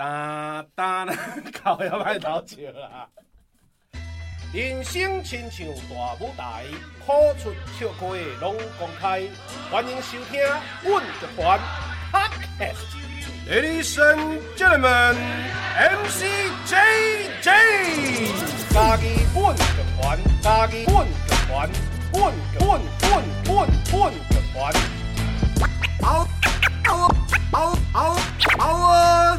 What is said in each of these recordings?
哒哒，搞要歹偷笑啦！人生亲像大舞台，苦出笑开拢公开。欢迎收听阮乐团。Ladies and gentlemen, MC JJ，嘉义阮乐团，嘉义阮乐团，阮阮阮阮阮乐团。嗷嗷嗷嗷嗷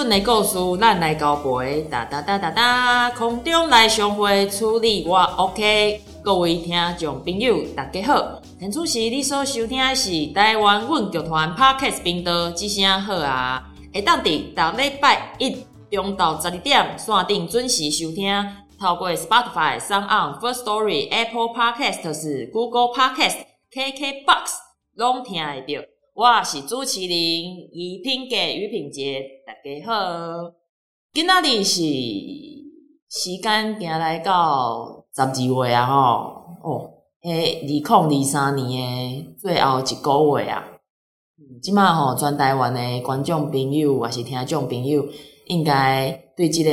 阮的故事，咱来交陪，哒哒哒哒哒，空中来相会，处理我 OK。各位听众朋友，大家好，现此时你所收听的是台湾阮剧团 Podcast 频道，之声好啊！会当伫逐礼拜一中昼十二点线顶准时收听，透过 Spotify、Sound、First Story、Apple Podcasts、Google Podcasts、KKBox，拢听得到。我是主持人余品格余品杰，大家好。今仔日是时间行来到十二月啊，吼哦，诶，二零二三年诶最后一个月啊。即马吼，全台湾诶观众朋友还是听众朋友，应该对即个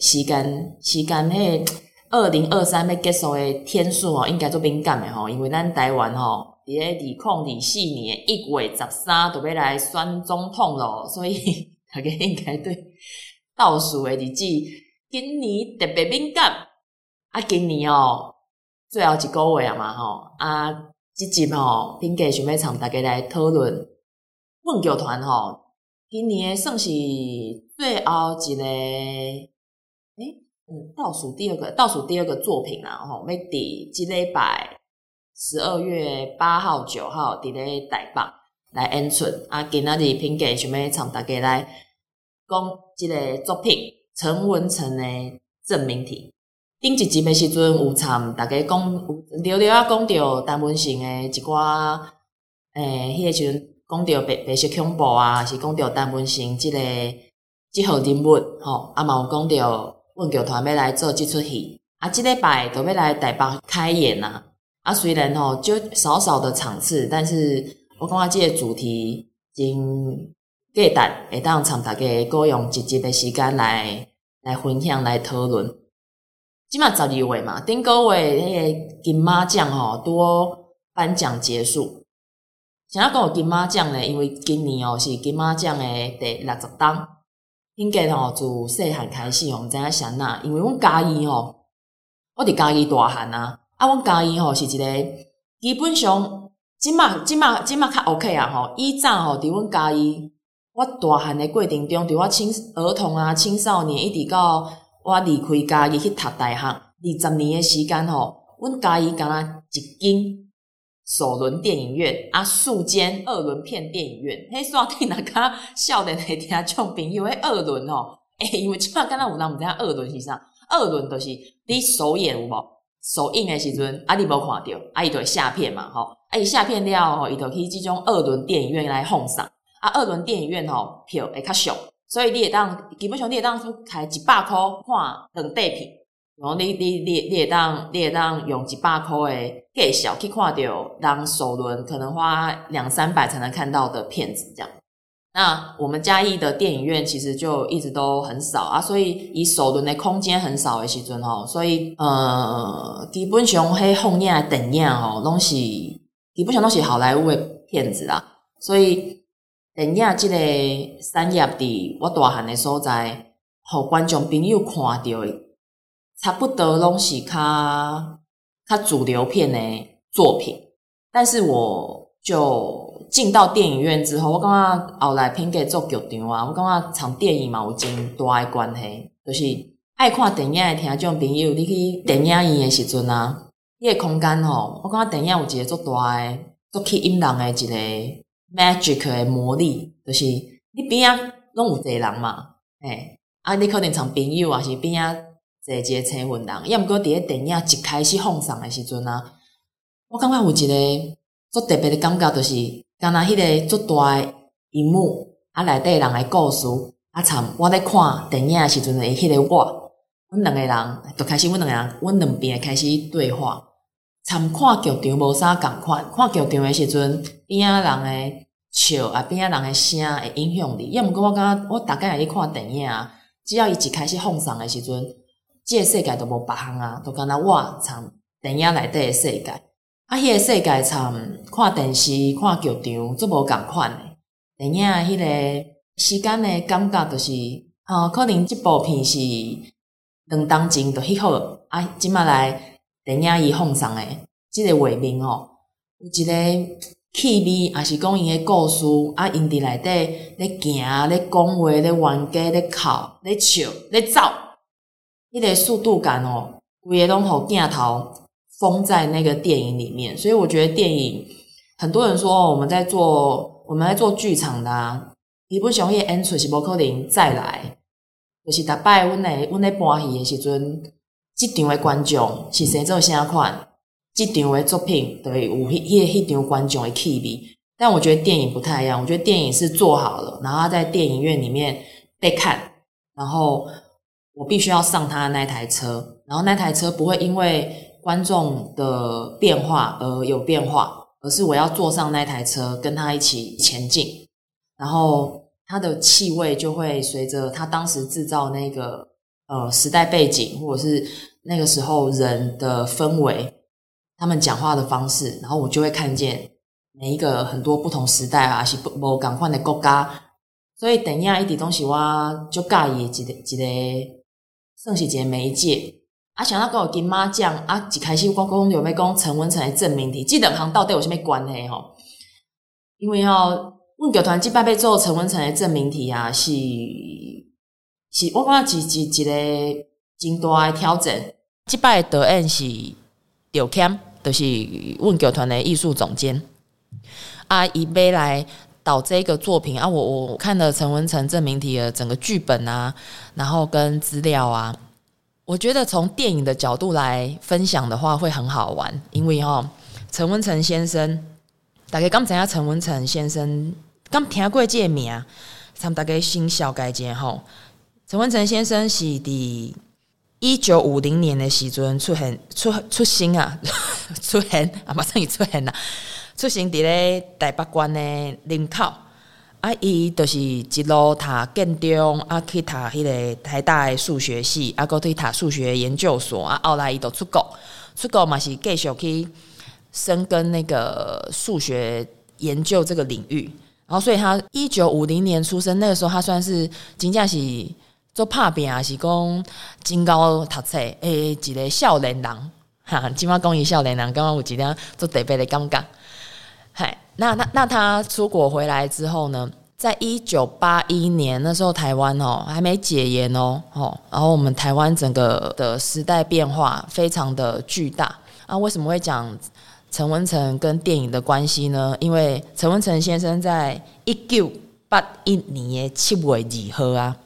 时间时间迄二零二三要结束诶天数哦，应该做敏感诶吼，因为咱台湾吼。伫个二零二四年一月十三，就要来选总统咯，所以 大家应该对倒数的日子，今年特别敏感。啊，今年哦，最后一个月啊嘛吼，啊，即集吼，品格想要从大家来讨论，阮剧团吼，今年算是最后一个，诶，嗯，倒数第二个，倒数第二个作品啦，吼，要伫即礼拜。十二月八号、九号，伫咧台北来演出。啊，今仔日品格想要参大家来讲即个作品陈文成的证明题。顶一集的时阵有参大家讲，有聊聊啊讲到陈文成的一寡，诶、迄、个时阵讲到白白色恐怖啊，是讲到陈文成即个即号人物，吼，啊嘛有讲到阮剧团要来做即出戏，啊，即礼拜都要来台北开演啊。啊，虽然吼就少少的场次，但是我感觉这个主题真简单，会当参大家各用一集的时间来来分享来讨论。即马十二月嘛，顶个月迄个金马奖吼多颁奖结束。想要讲金马奖呢？因为今年哦是金马奖的第六十档，应该吼自细汉开始吼，毋知影啥呐？因为阮家己吼，我伫家己大汉啊。啊，阮家己吼是一个基本上，即马即马即马较 OK 啊吼。以前吼，伫阮家己，我大汉的过程中，伫我青儿童啊、青少年，一直到我离开家己去读大学二十年诶时间吼，阮家己敢若一间首轮电影院啊，数间二轮片电影院。迄煞听若较少年的听众朋友，迄二轮吼，诶，因为即马敢若有人毋知影二轮是啥？二轮就是你首演有无？首映的时阵，啊，你无看到，啊，伊就会下片嘛，吼，啊，伊下片了后，伊就去这种二轮电影院来放送，啊，二轮电影院吼票会较俗，所以你会当基本上你会当开一百块看两块片，然后你你你你会当你会当用一百块的价小去看到当首轮可能花两三百才能看到的片子这样。那我们嘉义的电影院其实就一直都很少啊，所以以首轮的空间很少的时阵吼，所以呃，基本上迄放映的电影吼，拢是基本上拢是好莱坞的片子啦，所以电影这个产业伫我大汉的所在，互观众朋友看到的，差不多拢是较较主流片的作品，但是我就。进到电影院之后，我感觉后来品格做剧场啊，我感觉从电影嘛有真大的关系。就是爱看电影的听众朋友，你去电影院的时阵啊，迄个空间吼，我感觉电影有一个足大的、足吸引人的一个 magic 的魔力，就是你边啊拢有侪人嘛，诶啊，你可能从朋友啊是边啊坐一个青云人，要毋过伫个电影一开始放送的时阵啊，我感觉有一个足特别的感觉，就是敢若迄个足大的荧幕啊，内底人的故事啊，参我咧看电影诶时阵诶迄个我，阮两个人就开始，阮两个人，阮两边开始对话，参看剧场无啥共款，看剧场诶时阵边啊人诶笑啊，边啊人诶声会影响你，要毋过我感觉我逐个来去看电影啊。只要伊一开始放送诶时阵，即个世界都无别项啊，都敢若我参电影内底诶世界，啊，迄个世界参看电视、看剧场，做无共款诶。电影迄个时间的感觉，就是哦，可能这部片是两当前就翕好，啊，即马来电影伊放送的，这个画面哦，有一个。气味，也是讲伊个故事，啊，因伫内底咧行、咧讲话、咧冤家、咧哭、咧笑、咧走，迄个速度感哦，规个拢互镜头封在那个电影里面。所以我觉得电影，很多人说我们在做我们在做剧场的啊，基本上迄个演出是不可能再来，就是逐摆阮来阮咧搬戏的时阵，即场的观众是生做啥款？这场的作品对有迄迄迄场观众的气味，但我觉得电影不太一样。我觉得电影是做好了，然后在电影院里面被看，然后我必须要上他的那台车，然后那台车不会因为观众的变化而有变化，而是我要坐上那台车跟他一起前进，然后他的气味就会随着他当时制造那个呃时代背景，或者是那个时候人的氛围。他们讲话的方式，然后我就会看见每一个很多不同时代啊，是不无共款的国家，所以等一下一点东西我就介意一个一个算是一个媒介。啊，想到讲金马奖啊，一开始我讲有没讲陈文成的证明题，这两行到底有什么关系吼？因为哦，阮剧团这摆要做陈文成的证明题啊，是是我感觉是一一个真大的挑战。这摆的答案是刘谦。就是阮剧团的艺术总监啊，伊要来导这个作品啊。我我看了陈文成证明题的整个剧本啊，然后跟资料啊，我觉得从电影的角度来分享的话会很好玩，因为哈，陈文成先生，大家刚才啊，陈文成先生刚听过这个名，咱大家先小概念哈。陈文成先生是伫一九五零年的时阵出现出出生啊。出现啊，马上伊出现啦！出生伫咧台北关的林口啊，伊就是一路读建中啊，去读迄个台大的数学系啊，搁去读数学研究所啊，后来伊就出国，出国嘛是继续去深耕那个数学研究这个领域。然后，所以他一九五零年出生，那个时候他算是真正是做拍拼，还是讲真高读册诶，一个少年人。哈，金马公益少年郎，刚刚我即将做特别的感觉，嗨，那那那他出国回来之后呢，在一九八一年那时候，台湾哦还没解严哦，哦，然后我们台湾整个的时代变化非常的巨大啊。为什么会讲陈文成跟电影的关系呢？因为陈文成先生在一九八一年的七月二号啊，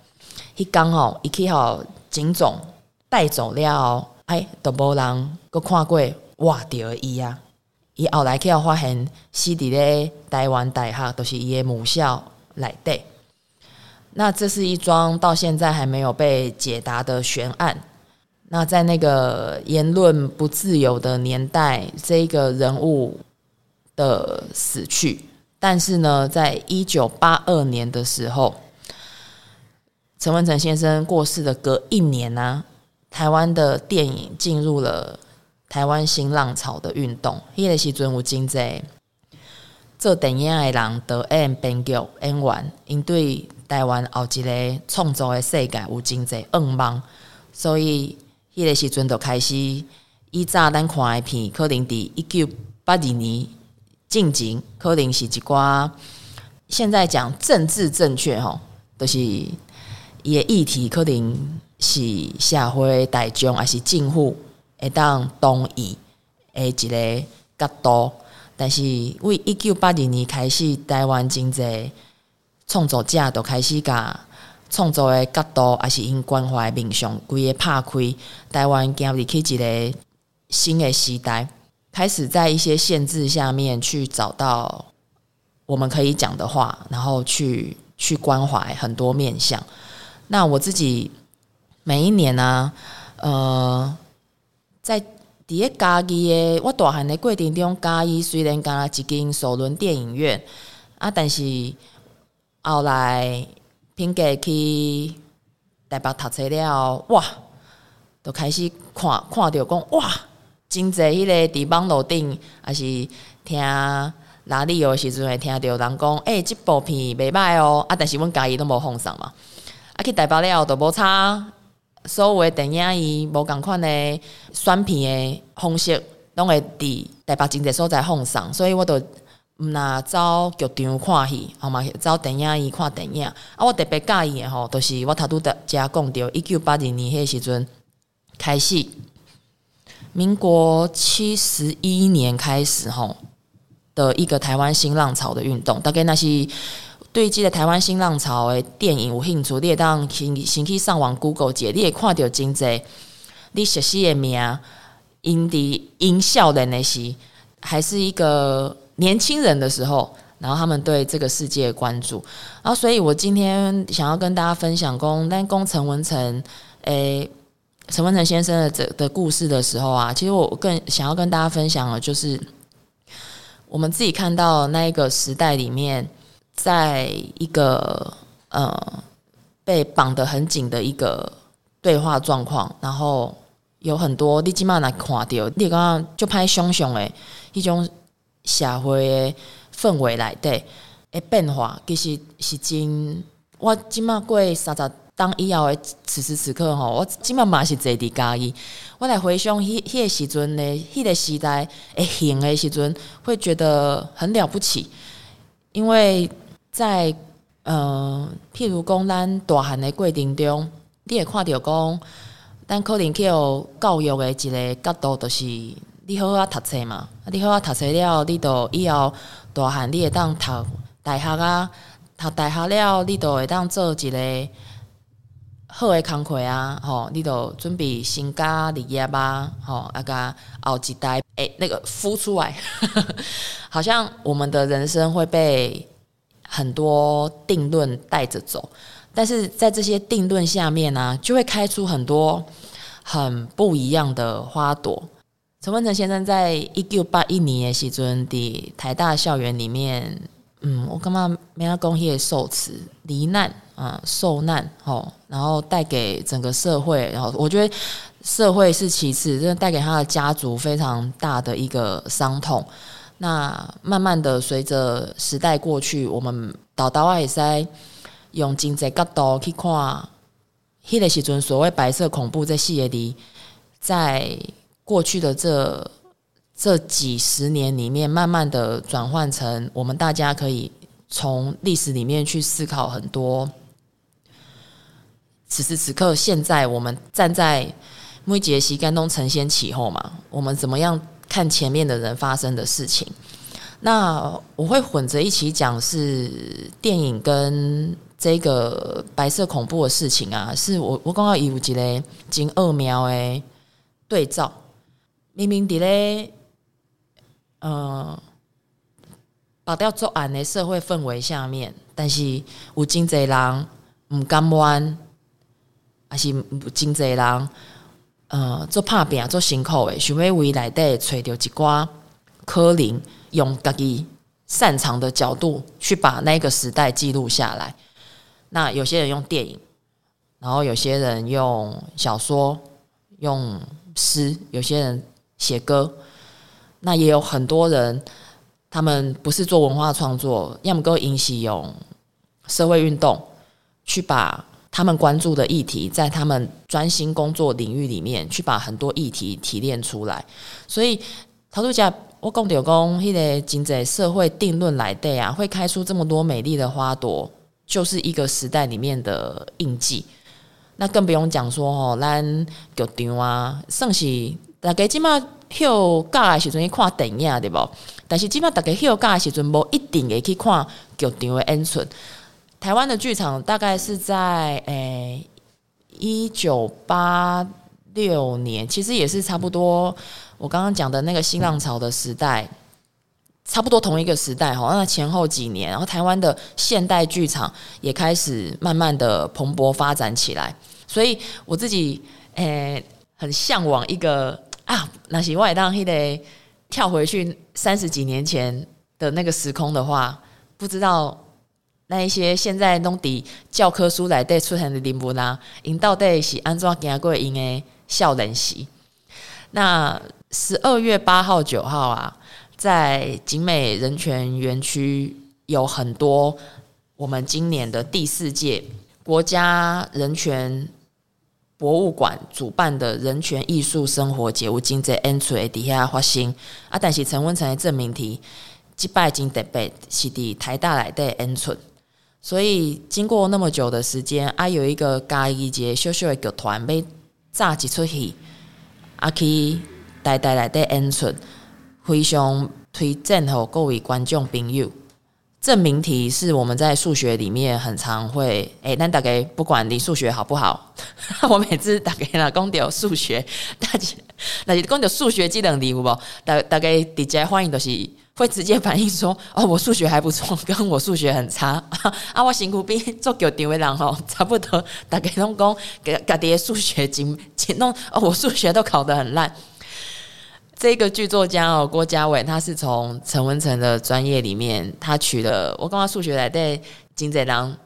一刚好一去好警总带走了。哎，都无人搁看过活着伊啊！伊后来去要发现死伫咧台湾大学，都是伊的母校内底。那这是一桩到现在还没有被解答的悬案。那在那个言论不自由的年代，这个人物的死去，但是呢，在一九八二年的时候，陈文成先生过世的隔一年呢、啊。台湾的电影进入了台湾新浪潮的运动，迄个时阵有真济做电影的人导演、编剧、演员，因对台湾后一个创造的世界有真济愿望，所以迄个时阵就开始以早咱看的片，可能伫一九八二年进前，可能是一寡现在讲政治正确吼，都、就是伊的议题可能。是社会大众还是政府会当同意的一个角度，但是为一九八二年开始，台湾经济创作者都开始甲创作的角度，也是因关怀面向，规个拍开，台湾进入去一个新的时代，开始在一些限制下面去找到我们可以讲的话，然后去去关怀很多面向。那我自己每一年呢、啊，呃，在第一嘉义的我大汉的过程中，家己虽然加了一间首轮电影院啊，但是后来。评价去台北读册了，哇，都开始看看到讲哇，真济迄个地方楼顶，还是听哪里有时阵会听到人讲，诶、欸，这部片袂歹哦，啊，但是阮家己都无放上嘛，啊，去台北了后都无差，所有的电影伊无共款的选片的方式，拢会伫台北真济所在放上，所以我都。毋若走剧场看戏，好嘛？走电影院看电影。啊，我特别介意的吼，都、就是我头拄在遮讲着，一九八二年迄时阵开始，民国七十一年开始吼的一个台湾新浪潮的运动。大概那是对这个台湾新浪潮的电影有兴趣，你会当先先去上网 Google 解，你会看到真济你熟悉的名，因的因少年的时，还是一个。年轻人的时候，然后他们对这个世界关注，然后所以我今天想要跟大家分享公，但公陈文成，诶，陈文成先生的这的故事的时候啊，其实我更想要跟大家分享的，就是我们自己看到那一个时代里面，在一个呃被绑得很紧的一个对话状况，然后有很多你起码来看到，你刚刚就拍熊熊诶一种。社会的氛围内底的变化，其实是真。我即马过三十当以后的此时此刻吼，我即马嘛是坐伫家己。我来回想 迄迄个时阵的迄个时代诶，行的时阵，会觉得很了不起。因为在呃，譬如讲咱大汉的过程中，你会看到讲，咱可能去有教育的一个角度，就是。你好好读册嘛？你好好读册了，你都以后大汉你会当读大学啊，读大学了，你都会当做一个好的工课啊，吼，你都准备成家立业吧，吼，啊个后一代诶，那个孵出来，好像我们的人生会被很多定论带着走，但是在这些定论下面呢、啊，就会开出很多很不一样的花朵。陈文成先生在一九八一年的时阵，的台大校园里面，嗯，我干嘛没要讲迄个受词，罹难啊，受难，吼，然后带给整个社会，然后我觉得社会是其次，真的带给他的家族非常大的一个伤痛。那慢慢的随着时代过去，我们导导也在用经济角度去看，迄个时阵所谓白色恐怖在细节里，在。过去的这这几十年里面，慢慢的转换成我们大家可以从历史里面去思考很多。此时此刻，现在我们站在每节时间中承先启后嘛，我们怎么样看前面的人发生的事情？那我会混着一起讲，是电影跟这个白色恐怖的事情啊，是我我刚刚有一个真奥妙的对照。明明的嘞，呃，保掉作案的社会氛围下面，但是有真侪人毋甘愿，还是有真侪人，呃，做拍拼做辛苦的，想要为内底找到一寡可能用家己擅长的角度去把那个时代记录下来。那有些人用电影，然后有些人用小说、用诗，有些人。写歌，那也有很多人，他们不是做文化创作，要么够引起用社会运动，去把他们关注的议题，在他们专心工作领域里面，去把很多议题提炼出来。所以，陶杜家，我讲到讲，迄个经济社会定论来的啊，会开出这么多美丽的花朵，就是一个时代里面的印记。那更不用讲说哦，咱剧场啊，算是。大家即码休假的时阵去看电影对无？但是即马大家休假的时阵无一定会去看剧场的演出。台湾的剧场大概是在诶一九八六年，其实也是差不多我刚刚讲的那个新浪潮的时代，差不多同一个时代哈。那前后几年，然后台湾的现代剧场也开始慢慢的蓬勃发展起来，所以我自己诶很向往一个啊，那是外当得跳回去三十几年前的那个时空的话，不知道。那一些现在拢伫教科书内底出现的人物啦，因到底是安怎经过因的少年时？那十二月八号、九号啊，在景美人权园区有很多我们今年的第四届国家人权博物馆主办的人权艺术生活节，有真济演出会伫遐发生啊。但是陈文成的证明题，即摆真特别是伫台大内底演出。所以经过那么久的时间，啊，有一个嘉义节小小的剧团被炸一出戏，啊，去台大内底演出，非常推荐给各位观众朋友。证明题是我们在数学里面很常会，诶、那大概不管你数学好不好，我每次大概啦讲到数学，大家那你讲到数学技能题有无？大大概直接欢迎都是。会直接反映说：“哦，我数学还不错，跟我数学很差 啊！我辛苦比做剧场的人吼，差不多大概拢讲，给家的数学真真弄哦，我数学都考得很烂。”这个剧作家哦，郭家伟，他是从陈文成的专业里面，他取了我刚刚数学来对金贼郎，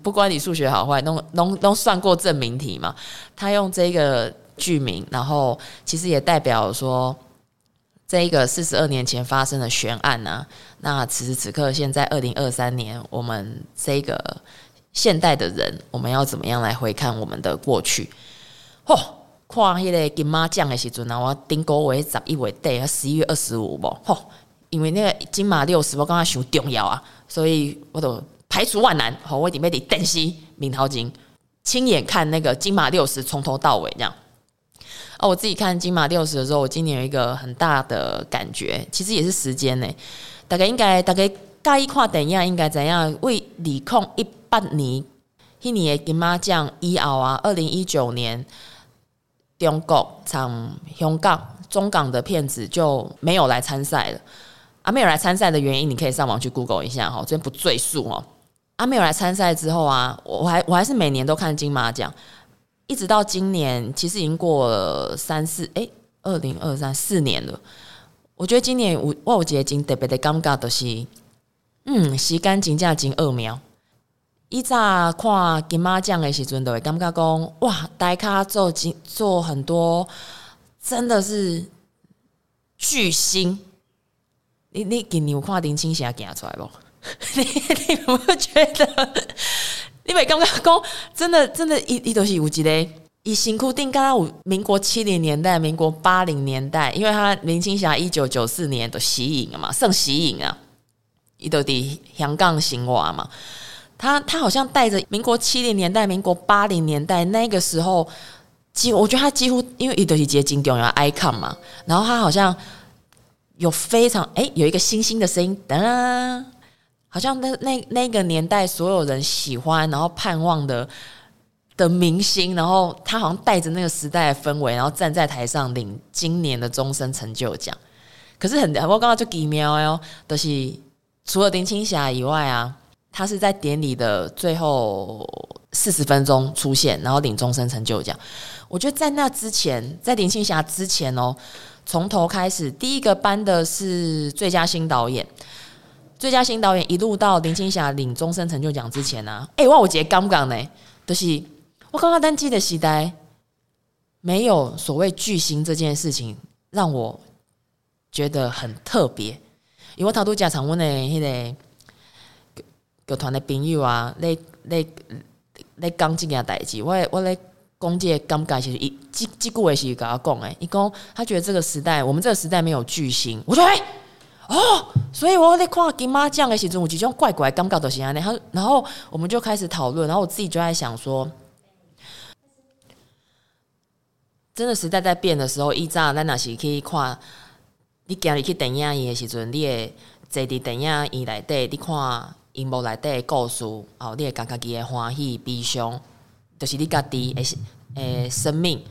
不管你数学好坏，都都都算过证明题嘛。他用这个剧名，然后其实也代表说。这一个四十二年前发生的悬案呢、那此时此刻，现在二零二三年，我们这个现代的人，我们要怎么样来回看我们的过去？嚯、哦，看迄个金马奖的时阵啊，我顶个月十一月底，十一月二十五不？吼，因为那个金马六十，我感觉想重要啊，所以我都排除万难，吼，我准备的电视明头前亲眼看那个金马六十从头到尾这样。哦，我自己看金马六十的时候，我今年有一个很大的感觉，其实也是时间呢。大概应该大概介意看电影，应该怎样？为二零一八年，迄年的金马奖以后啊，二零一九年中国、从香港、中港的片子就没有来参赛了。啊，没有来参赛的原因，你可以上网去 Google 一下哈，这边不赘述哦。啊，没有来参赛之后啊，我还我还是每年都看金马奖。一直到今年，其实已经过了三四哎，二零二三四年了。我觉得今年我我觉得真特别的尴尬的是，嗯，时间真正真二秒。以前看金马奖的时阵，都会感觉讲哇，大咖做做很多，真的是巨星。你你今年有看林青霞行出来不？你你有没有觉得？你袂感觉讲真的真的，伊伊都是有一个，伊辛苦定刚刚有民国七零年代、民国八零年代，因为他林青霞一九九四年的息影啊嘛，算息影啊，伊都伫香港生活嘛。他他好像带着民国七零年代、民国八零年代那个时候，几我觉得他几乎因为一都是接近重要 icon 嘛，然后他好像有非常诶、欸，有一个星星的声音，噔。好像那那那个年代所有人喜欢然后盼望的的明星，然后他好像带着那个时代的氛围，然后站在台上领今年的终身成就奖。可是很我刚刚就奇妙哟，就是除了林青霞以外啊，他是在典礼的最后四十分钟出现，然后领终身成就奖。我觉得在那之前，在林青霞之前哦，从头开始，第一个颁的是最佳新导演。最佳新导演一路到林青霞领终身成就奖之前呢、啊，哎、欸，我我觉得刚刚呢，就是我刚刚登机的时代，没有所谓巨星这件事情让我觉得很特别，因为他都加常问的那个剧团的朋友啊，来来来讲这件代志，我我咧讲这个感觉是一这这句话是跟我讲诶，伊讲他觉得这个时代，我们这个时代没有巨星，我说诶。哦，所以我在看金马奖的时候，我这种怪怪尴尬的心啊，然后然后我们就开始讨论，然后我自己就在想说，真的时代在变的时候，以前咱若是可以看，你今日去电影院的时阵，你会坐伫电影院内底，你看荧幕内底的故事哦，你会感觉己的欢喜悲伤，就是你家己诶诶生命，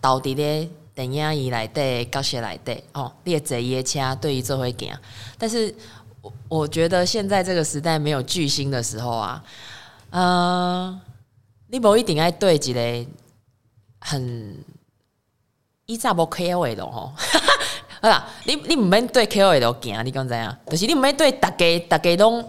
投伫咧电影院内底角色内底哦，你会坐伊的车对伊做伙行。但是我我觉得现在这个时代没有巨星的时候啊，嗯、呃，你无一定爱对一个很以前无 KOL 的吼。好啦，你你毋免对 KOL 行，你讲知影？就是你毋免对大家大家拢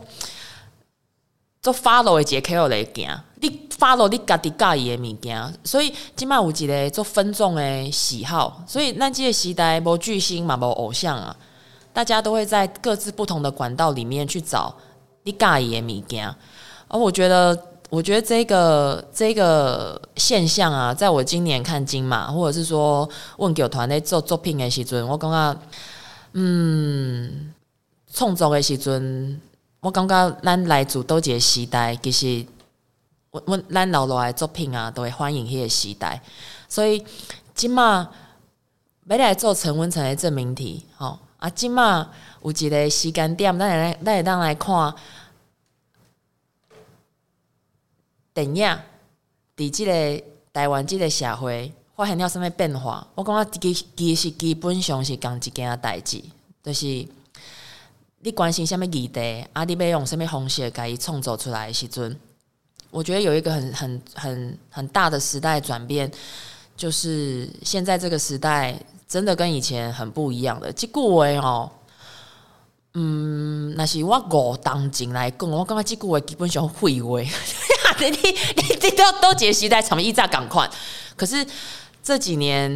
做 follow 的一个 K O 来行，你 follow 你家己介意的物件，所以即摆有一个做分众的喜好，所以咱即个时代无巨星嘛，无偶像啊，大家都会在各自不同的管道里面去找你介意的物件，而我觉得。我觉得这个这个现象啊，在我今年看金马，或者是说问剧团在做作品的时阵，我感觉，嗯，创作的时阵，我感觉咱来自多一个时代，其实我我咱老来作品啊，都会欢迎迄个时代。所以即马要来做陈文成的证明题，吼啊，即马有一个时间点，咱来咱会当来看。电影伫即个台湾即个社会发生了什么变化？我感觉其其实基本上是共一件代志，就是你关心什么议题，啊，你要用什么方式给伊创造出来的时阵，我觉得有一个很很很很大的时代转变，就是现在这个时代真的跟以前很不一样的。即句话哦，嗯，那是我五当前来讲，我感觉即句话基本上废话。你你你都都解析在场面一炸赶快，可是这几年，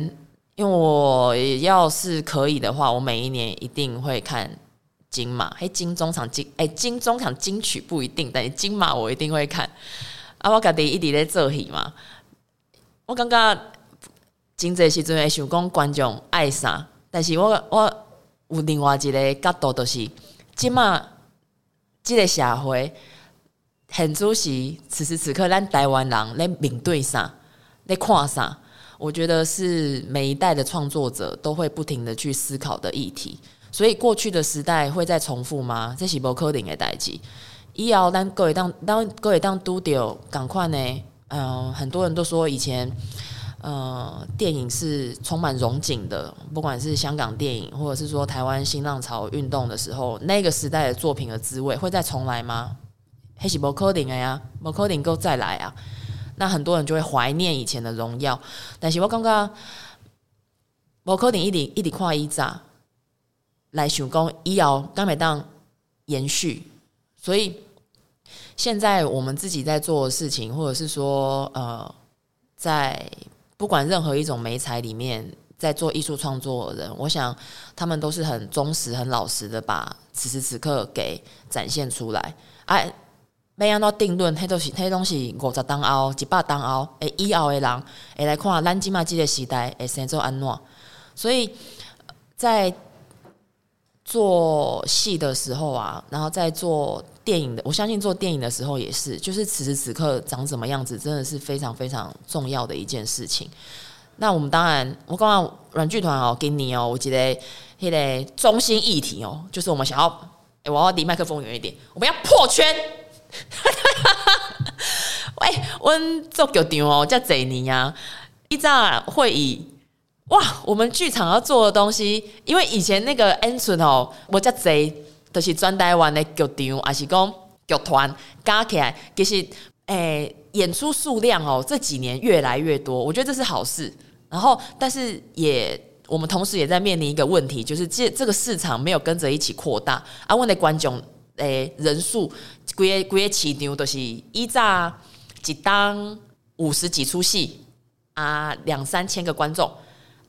因为我要是可以的话，我每一年一定会看金马，嘿，金钟场金哎，金钟场金曲不一定，但是金马我一定会看。啊，我家己一直在做戏嘛，我感觉真济时阵会想讲观众爱啥，但是我我有另外一个角度，就是金马这个社会。很主席，此时此刻，咱台湾人在面对啥，在看啥？我觉得是每一代的创作者都会不停的去思考的议题。所以过去的时代会再重复吗？这是不可能的代志。以后咱各位当当各位当拄着赶快呢？嗯、很多人都说以前，呃，电影是充满荣景的，不管是香港电影，或者是说台湾新浪潮运动的时候，那个时代的作品的滋味会再重来吗？还是无可能的呀，无可能够再来啊！那很多人就会怀念以前的荣耀，但是我感觉无可能一直一直看以前来想讲以后敢会当延续。所以现在我们自己在做的事情，或者是说呃，在不管任何一种媒材里面，在做艺术创作的人，我想他们都是很忠实、很老实的，把此时此刻给展现出来。哎。要安怎定论？迄都是迄东西五十当后、一百当后，诶，以后的人会来看咱即马即个时代会生做安怎？所以在做戏的时候啊，然后在做电影的，我相信做电影的时候也是，就是此时此刻长什么样子，真的是非常非常重要的一件事情。那我们当然，我刚刚软剧团哦，给你哦，我记得迄个中心议题哦，就是我们想要，我要离麦克风远一点，我们要破圈。喂，阮做剧场哦，这几年呀，一早会议哇，我们剧场要做的东西，因为以前那个演出哦，我这贼都是专台湾的剧场，还是讲剧团加起来，其实诶、欸，演出数量哦，这几年越来越多，我觉得这是好事。然后，但是也我们同时也在面临一个问题，就是这这个市场没有跟着一起扩大，啊，问的观众。诶、欸，人数，规个规个市场都是以早一档五十几出戏啊，两三千个观众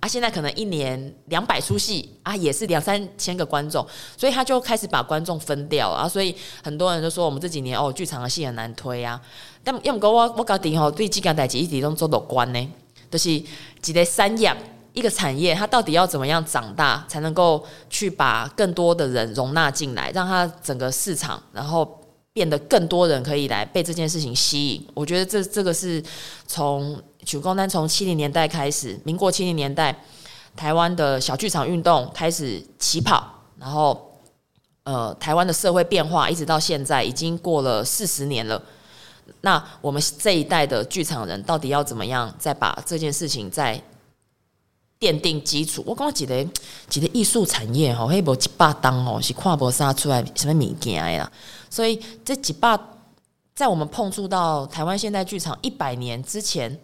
啊，现在可能一年两百出戏啊，也是两三千个观众，所以他就开始把观众分掉啊，所以很多人都说我们这几年哦，剧场的戏很难推啊。但要不过我我搞定吼对这件代志一直拢做乐观呢，就是一个产业。一个产业，它到底要怎么样长大，才能够去把更多的人容纳进来，让它整个市场，然后变得更多人可以来被这件事情吸引？我觉得这这个是从曲光丹从七零年代开始，民国七零年代，台湾的小剧场运动开始起跑，然后呃台湾的社会变化，一直到现在已经过了四十年了。那我们这一代的剧场人到底要怎么样再把这件事情再奠定基础？我刚刚记得记得艺术产业吼，迄无一百档吼是看无啥出来什么物件的啦。所以这一百在我们碰触到台湾现代剧场一百年之前，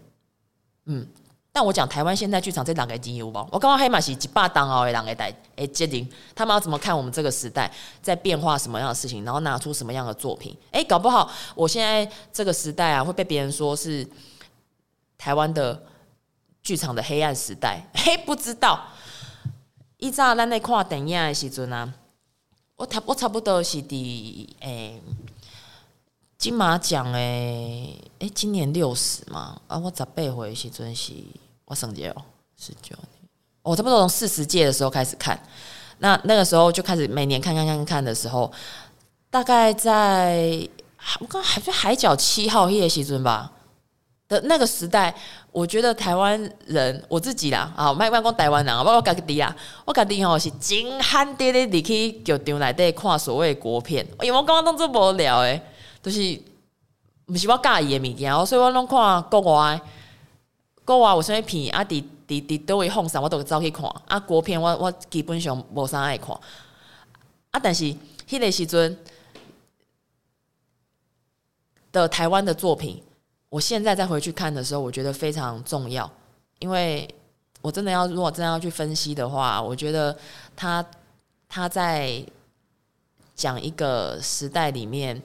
嗯。但我讲台湾现代剧场这两个经由吧，我刚刚黑马是几把当哦，两个代诶决定他们要怎么看我们这个时代在变化什么样的事情，然后拿出什么样的作品？诶，搞不好我现在这个时代啊，会被别人说是台湾的剧场的黑暗时代。嘿，不知道。以前咱在看电影的时阵啊，我差我差不多是第诶金马奖诶，诶，今年六十嘛，啊，我十八岁的时阵是。我省节哦，十九年，我差不多从四十届的时候开始看，那那个时候就开始每年看看看看的时候，大概在我刚还在海角七号夜时阵吧的那个时代，我觉得台湾人我自己啦啊，卖卖光台湾人啊，包括我家己啊，我家己吼是真罕得的，你去剧场内底看所谓国片，因为我刚刚当做无聊诶，就是不是我介意的物件，所以我拢看国外。国外有啥物片啊？伫伫伫倒位放啥，我都会走去看。啊，国片我我基本上无啥爱看。啊，但是迄个时阵的台湾的作品，我现在再回去看的时候，我觉得非常重要。因为我真的要，如果真的要去分析的话，我觉得他他在讲一个时代里面，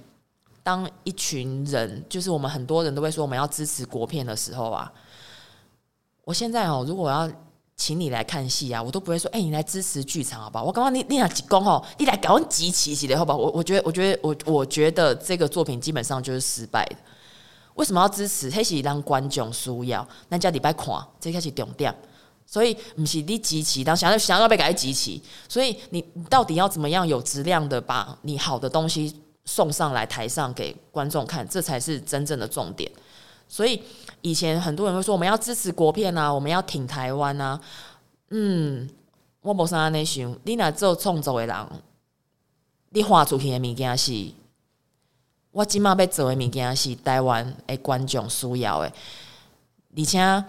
当一群人，就是我们很多人都会说我们要支持国片的时候啊。我现在哦，如果要请你来看戏啊，我都不会说，哎、你来支持剧场好不好？我刚刚你你俩几公哦，你来搞集齐起来好不好？我我觉得我觉得我我觉得这个作品基本上就是失败的。为什么要支持？迄是让观众需要，咱叫礼拜看，这开始重点。所以不是你集齐，当想要想要被改集齐，所以你到底要怎么样有质量的把你好的东西送上来台上给观众看，这才是真正的重点。所以。以前很多人会说我们要支持国片啊，我们要挺台湾啊。嗯，我无啥安尼想，你若做创作的人，你画出去的物件是，我今麦要做的物件是台湾的观众需要的，而且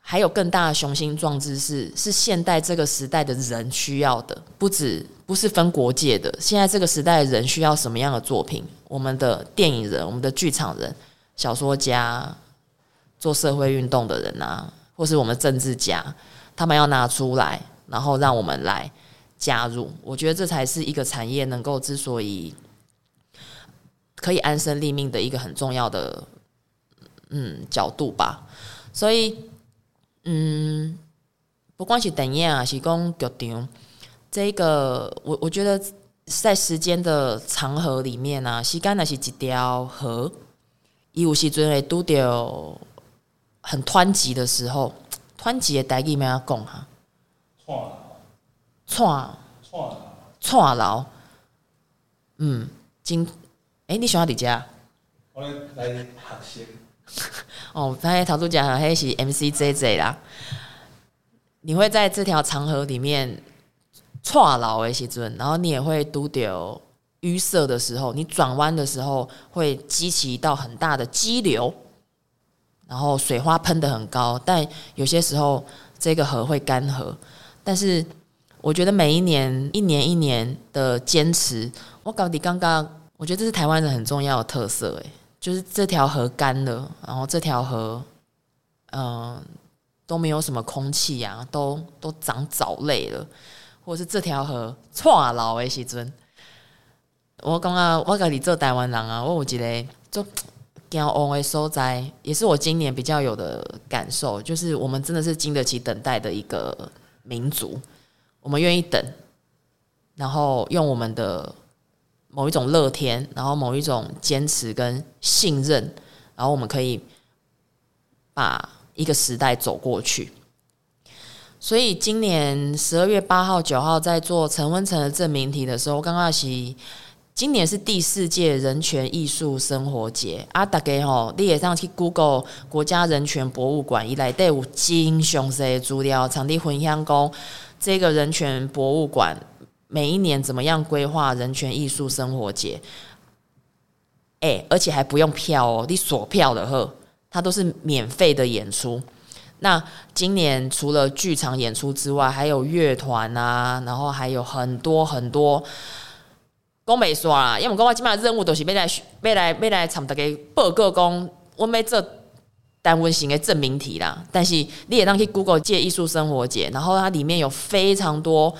还有更大的雄心壮志是，是现代这个时代的人需要的，不止不是分国界的，现在这个时代的人需要什么样的作品？我们的电影人，我们的剧场人，小说家。做社会运动的人啊，或是我们政治家，他们要拿出来，然后让我们来加入。我觉得这才是一个产业能够之所以可以安身立命的一个很重要的嗯角度吧。所以嗯，不管是电影啊，是讲剧场，这个我我觉得在时间的长河里面啊，时间那是一条河，伊有时阵会拄着。很湍急的时候，湍急的台语没有讲哈，串串串牢，嗯，今哎、欸，你喜欢哪家？我来学习。哦，刚才陶主讲黑是 MCJJ 啦。你会在这条长河里面串牢的时阵，然后你也会拄到淤塞的时候，你转弯的时候会激起一道很大的激流。然后水花喷得很高，但有些时候这个河会干涸。但是我觉得每一年、一年一年的坚持，我搞你刚刚，我觉得这是台湾人很重要的特色。诶，就是这条河干了，然后这条河，嗯、都没有什么空气啊，都都长藻类了，或者是这条河错老诶时阵，我刚刚我搞的做台湾人啊，我有一个做。骄傲的所在，也是我今年比较有的感受，就是我们真的是经得起等待的一个民族，我们愿意等，然后用我们的某一种乐天，然后某一种坚持跟信任，然后我们可以把一个时代走过去。所以今年十二月八号、九号在做陈文成的证明题的时候，刚刚是。今年是第四届人权艺术生活节啊！大家吼，你也上去 Google 国家人权博物馆，以来都有金雄色的资料，场地分享讲这个人权博物馆每一年怎么样规划人权艺术生活节？哎、而且还不用票哦，你锁票的呵，它都是免费的演出。那今年除了剧场演出之外，还有乐团啊，然后还有很多很多。讲没说啊，因为我讲我今麦任务都是要来要来要来参大家报告讲，我们要做单温型的证明题啦。但是你也当去 Google 借艺术生活节，然后它里面有非常多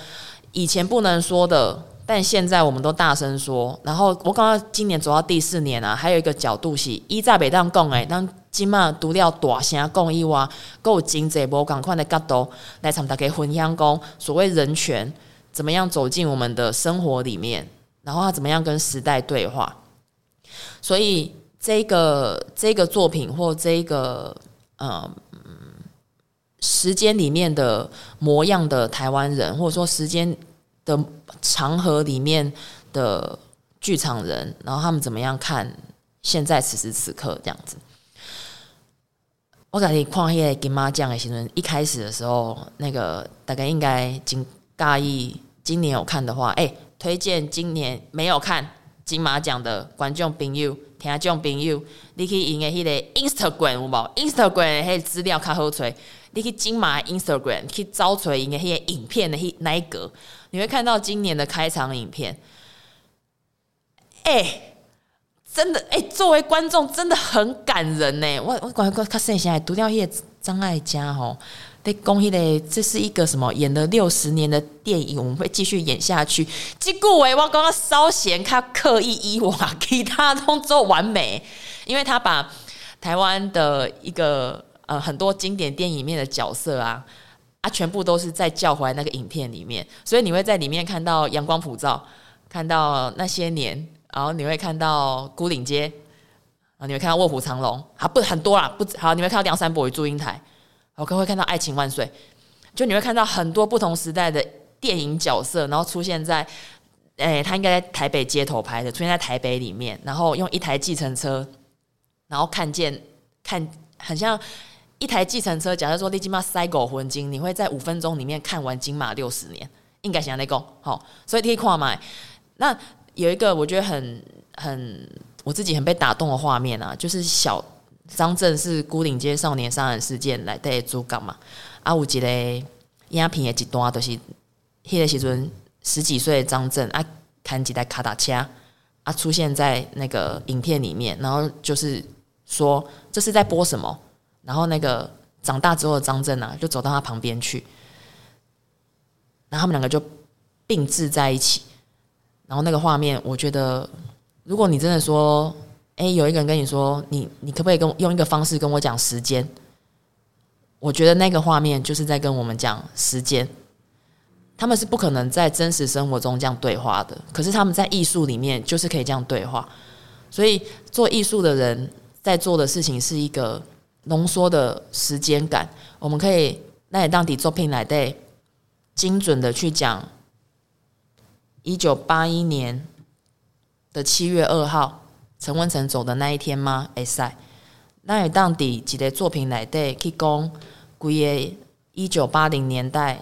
以前不能说的，但现在我们都大声说。然后我刚刚今年走到第四年啊，还有一个角度是一在北当讲诶，当今嘛读了大声讲以外，够有经济无共款的角度来参大家分享讲所谓人权怎么样走进我们的生活里面。然后他怎么样跟时代对话？所以这个这个作品或这个嗯时间里面的模样的台湾人，或者说时间的长河里面的剧场人，然后他们怎么样看现在此时此刻这样子？我感觉看那个金马奖的新闻，一开始的时候，那个大概应该今大一今年有看的话，哎。推荐今年没有看金马奖的观众朋友、听众朋友，你可以用迄个 Instagram 有无？Instagram 迄资料较好找，你去金马 Instagram 去找出因个迄个影片的迄那一格，你会看到今年的开场影片。哎、真的哎、作为观众真的很感人呢。我我感觉较细心，读掉迄个张艾嘉吼。得恭喜嘞！这是一个什么演了六十年的电影，我们会继续演下去。这个我刚刚稍嫌他刻意以往其他动作完美，因为他把台湾的一个呃很多经典电影里面的角色啊啊全部都是在叫回来那个影片里面，所以你会在里面看到阳光普照，看到那些年，然后你会看到孤岭街啊，你会看到卧虎藏龙啊，不很多啦，不好，你会看到梁山伯与祝英台。我可能会看到《爱情万岁》，就你会看到很多不同时代的电影角色，然后出现在，诶，他应该在台北街头拍的，出现在台北里面，然后用一台计程车，然后看见看很像一台计程车。假设说你金马塞狗魂金，你会在五分钟里面看完金马六十年，应该想那个好，所以可以看嘛。那有一个我觉得很很我自己很被打动的画面啊，就是小。张震是孤岭街少年杀人事件来的主角嘛？啊，有一个影片的一段，就是迄个时阵十几岁的张震啊，开几台卡达车啊，出现在那个影片里面，然后就是说这是在播什么？然后那个长大之后的张震啊，就走到他旁边去，然后他们两个就并置在一起，然后那个画面，我觉得如果你真的说。诶，有一个人跟你说，你你可不可以跟用一个方式跟我讲时间？我觉得那个画面就是在跟我们讲时间。他们是不可能在真实生活中这样对话的，可是他们在艺术里面就是可以这样对话。所以做艺术的人在做的事情是一个浓缩的时间感。我们可以那也当底作品来对精准的去讲一九八一年的七月二号。陈文成走的那一天吗？会使，那也当伫一个作品内底去讲，规个一九八零年代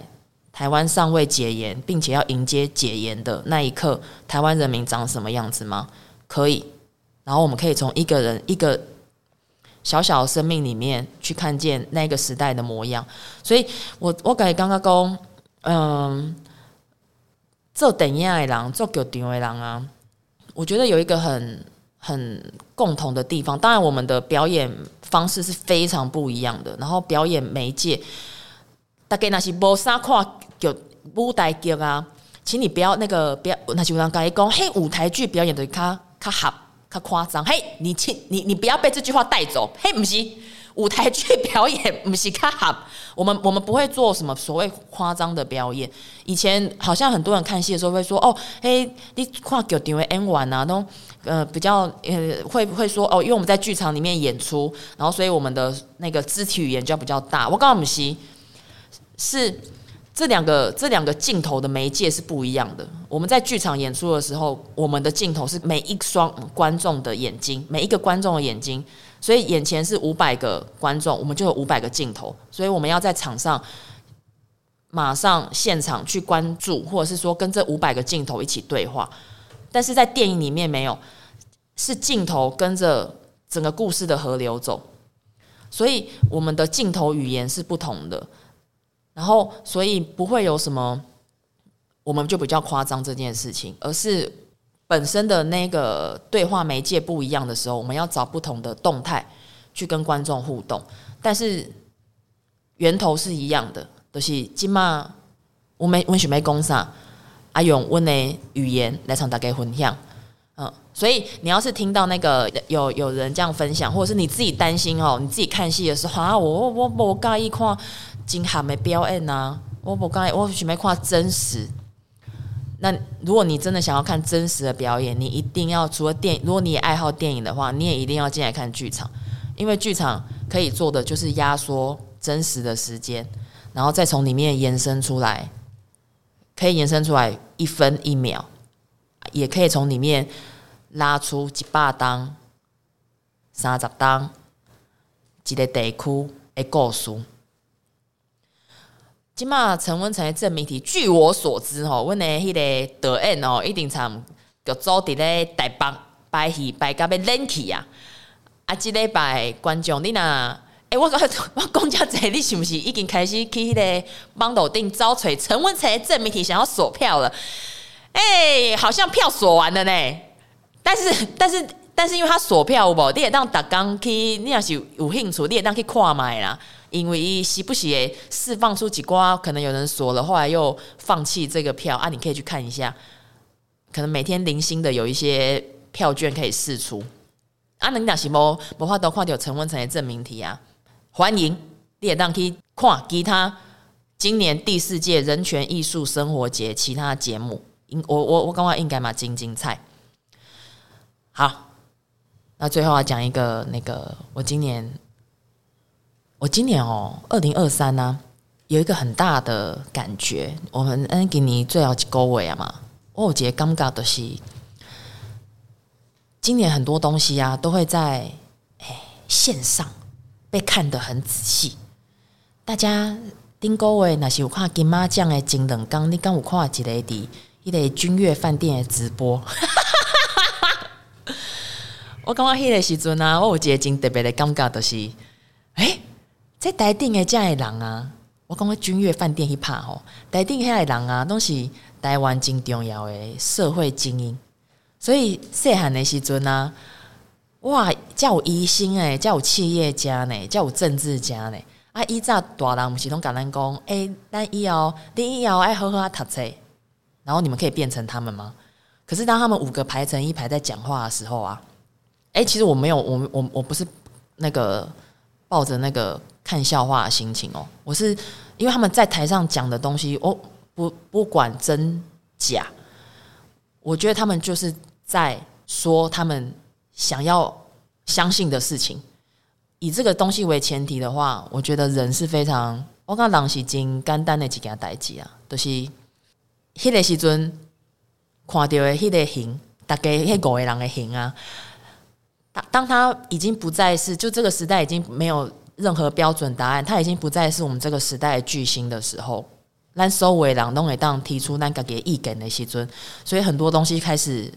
台湾尚未解严，并且要迎接解严的那一刻，台湾人民长什么样子吗？可以，然后我们可以从一个人一个小小的生命里面去看见那个时代的模样。所以我我感觉刚刚讲，嗯，做电影的人，做剧场的人啊，我觉得有一个很。很共同的地方，当然我们的表演方式是非常不一样的。然后表演媒介，大概那是无啥看剧舞台剧啊，请你不要那个不要那些人讲，嘿，舞台剧表演的较较合卡夸张，嘿，你请你你不要被这句话带走，嘿，不是。舞台剧表演不是卡，我们我们不会做什么所谓夸张的表演。以前好像很多人看戏的时候会说：“哦，嘿，你看剧场的演员啊，都呃比较呃会会说哦，因为我们在剧场里面演出，然后所以我们的那个肢体语言就要比较大。”我告诉你们，是这两个这两个镜头的媒介是不一样的。我们在剧场演出的时候，我们的镜头是每一双观众的眼睛，每一个观众的眼睛。所以眼前是五百个观众，我们就有五百个镜头，所以我们要在场上马上现场去关注，或者是说跟这五百个镜头一起对话。但是在电影里面没有，是镜头跟着整个故事的河流走，所以我们的镜头语言是不同的。然后，所以不会有什么，我们就比较夸张这件事情，而是本身的那个对话媒介不一样的时候，我们要找不同的动态去跟观众互动。但是源头是一样的，就是今嘛，我们我们准备讲啥？啊，用我的语言来让大家分享，嗯，所以你要是听到那个有有人这样分享，或者是你自己担心哦，你自己看戏的时候啊，我我我不介意看精悍的表演啊，我不介意，我准备看真实。那如果你真的想要看真实的表演，你一定要除了电，如果你也爱好电影的话，你也一定要进来看剧场，因为剧场可以做的就是压缩真实的时间，然后再从里面延伸出来。可以延伸出来一分一秒，也可以从里面拉出一百档、三十档一个地区的故事。今嘛陈文成的证明题，据我所知吼，阮的迄个导演哦，一定参就组伫咧台北摆戏摆到要冷去啊！啊，即礼拜观众你若。哎、欸，我 我讲遮济，你是不是已经开始去迄个网络顶找揣陈文成证明题，想要锁票了？哎、欸，好像票锁完了呢。但是，但是，但是，因为他锁票有无，你也当逐工去，你要是有兴趣，你也当去看买啦。因为伊时不时会释放出几挂，可能有人锁了，后来又放弃这个票啊，你可以去看一下。可能每天零星的有一些票券可以试出啊。你若是无无法度看到陈文成的证明题啊。欢迎，你也当去看其他今年第四届人权艺术生活节其他节目，应我我我刚刚应该嘛精精彩。好，那最后要讲一个那个，我今年我今年哦，二零二三呢，有一个很大的感觉，我们嗯给你最好几个位啊嘛，我有觉得尴尬的是，今年很多东西啊都会在哎线上。被看得很仔细，大家顶个月那是有看金马奖的前两天，你敢有看一个的，一个君悦饭店的直播？我感觉迄个时阵啊，我有一个真特别的感觉，就是，诶、欸，在台顶的遮的人啊，我感觉君悦饭店去拍吼，台顶遐的人啊，都是台湾真重要的社会精英，所以细汉的时阵啊。哇，叫有医生诶，叫有企业家呢，叫有政治家呢。啊，以前大人毋是拢甲咱讲，诶、欸，咱以后你以后爱好好读册，然后你们可以变成他们吗？可是当他们五个排成一排在讲话的时候啊，诶、其实我没有，我我我不是那个抱着那个看笑话的心情哦，我是因为他们在台上讲的东西，哦，不不管真假，我觉得他们就是在说他们。想要相信的事情，以这个东西为前提的话，我觉得人是非常，我讲人是真简单的几件代志啊，就是迄个时阵看到的迄个形，大概迄五个人的形啊，当当他已经不再是，就这个时代已经没有任何标准答案，他已经不再是我们这个时代巨星的时候，咱所有人都会当提出那个给意见的时阵，所以很多东西开始，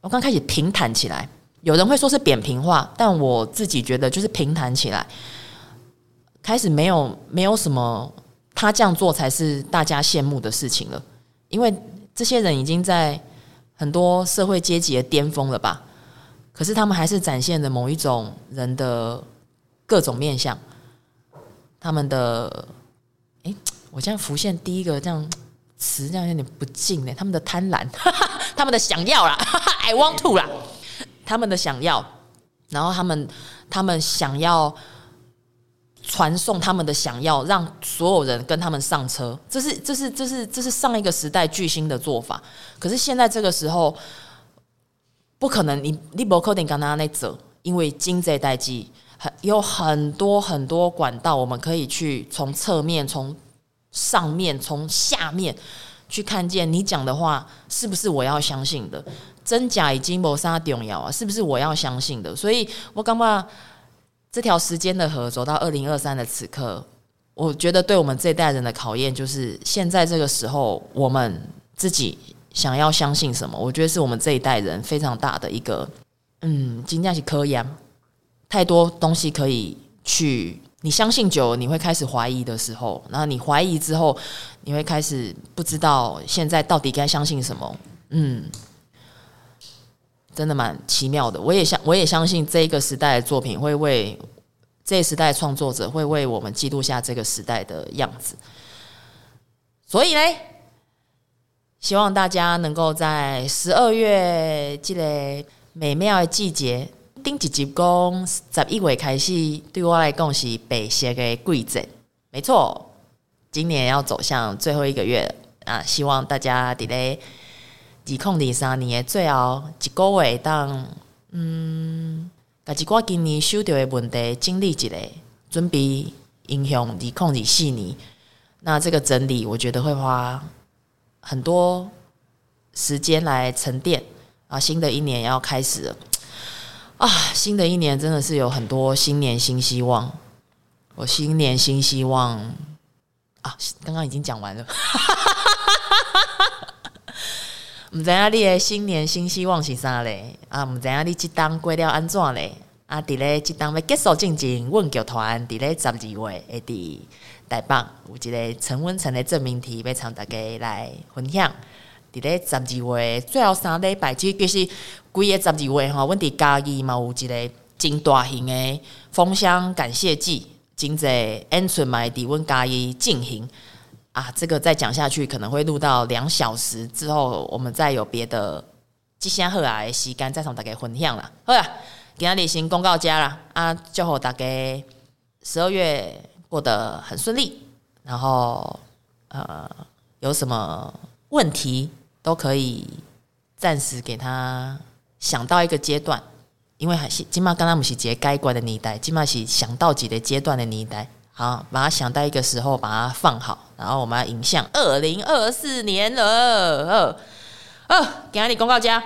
我刚开始平坦起来。有人会说是扁平化，但我自己觉得就是平坦起来，开始没有没有什么他这样做才是大家羡慕的事情了，因为这些人已经在很多社会阶级的巅峰了吧？可是他们还是展现了某一种人的各种面相，他们的诶，我这样浮现第一个这样词，这样有点不敬呢。他们的贪婪，他们的想要啦，I want to 啦。他们的想要，然后他们他们想要传送他们的想要，让所有人跟他们上车，这是这是这是这是上一个时代巨星的做法。可是现在这个时候不可能你，你你不可能跟他那走，因为经济代际很有很多很多管道，我们可以去从侧面、从上面、从下面去看见你讲的话是不是我要相信的。真假已经谋杀重要啊，是不是我要相信的？所以我感觉这条时间的河走到二零二三的此刻，我觉得对我们这一代人的考验，就是现在这个时候，我们自己想要相信什么？我觉得是我们这一代人非常大的一个，嗯，今天是科研，太多东西可以去。你相信久了，你会开始怀疑的时候，然后你怀疑之后，你会开始不知道现在到底该相信什么。嗯，真的蛮奇妙的。我也相，我也相信这一个时代的作品会为这个时代创作者会为我们记录下这个时代的样子。所以呢，希望大家能够在十二月这个美妙的季节。顶一集讲十一月开始，对我来讲是白色的季节。没错，今年要走向最后一个月啊！希望大家伫咧二零二三年的最后一个月当嗯，把一寡今年收到的问题经历一下，准备迎向二零二四年。那这个整理，我觉得会花很多时间来沉淀啊！新的一年要开始了。啊，新的一年真的是有很多新年新希望。我新年新希望啊，刚刚已经讲完了。唔知影你的新年新希望是啥嘞？啊，唔知影你即档过了安怎嘞？啊，伫咧即档要结束进前，阮剧团伫咧十二月会伫台棒有一个陈温成的证明题，要请大家来分享。伫咧十二月最后三礼拜，其实就是规个十二月吼，阮伫嘉义嘛有一个真大型的封箱感谢祭，真济演出嘛会伫阮嘉义进行啊。这个再讲下去可能会录到两小时之后，我们再有别的即声好啊的时间再同大家分享啦。好啦，今日先公告家啦啊，祝福大家十二月过得很顺利，然后呃有什么问题？都可以暂时给他想到一个阶段，因为还是今嘛刚刚不是节该关的年代，今嘛是想到几个阶段的年代。好，把它想到一个时候，把它放好，然后我们要迎向二零二四年了。呃呃，今日公告家，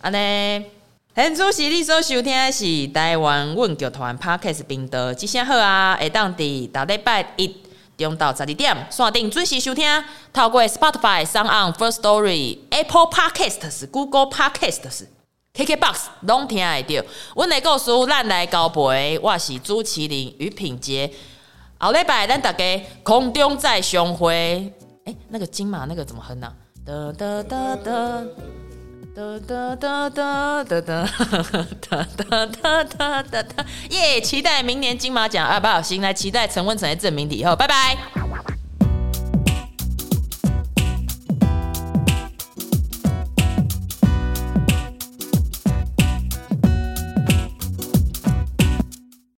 安尼，很主席你所收听的是台湾阮剧团 Podcast 频道，吉祥好啊，会当伫大礼拜一。中到十二点，锁定准时收听。透过 Spotify、SoundOn、First Story、Apple Podcasts、Google Podcasts、KKBox 拢听得到。阮的故事，咱来交陪。我是朱麒麟于品杰。后礼拜咱大家空中再相会。哎、那个金马那个怎么哼呢？哒哒哒哒哒哒哒哒哒哒哒哒哒哒哒哒耶！期待明年金马奖啊！不好，行来期待陈文成的证明题。以后拜拜。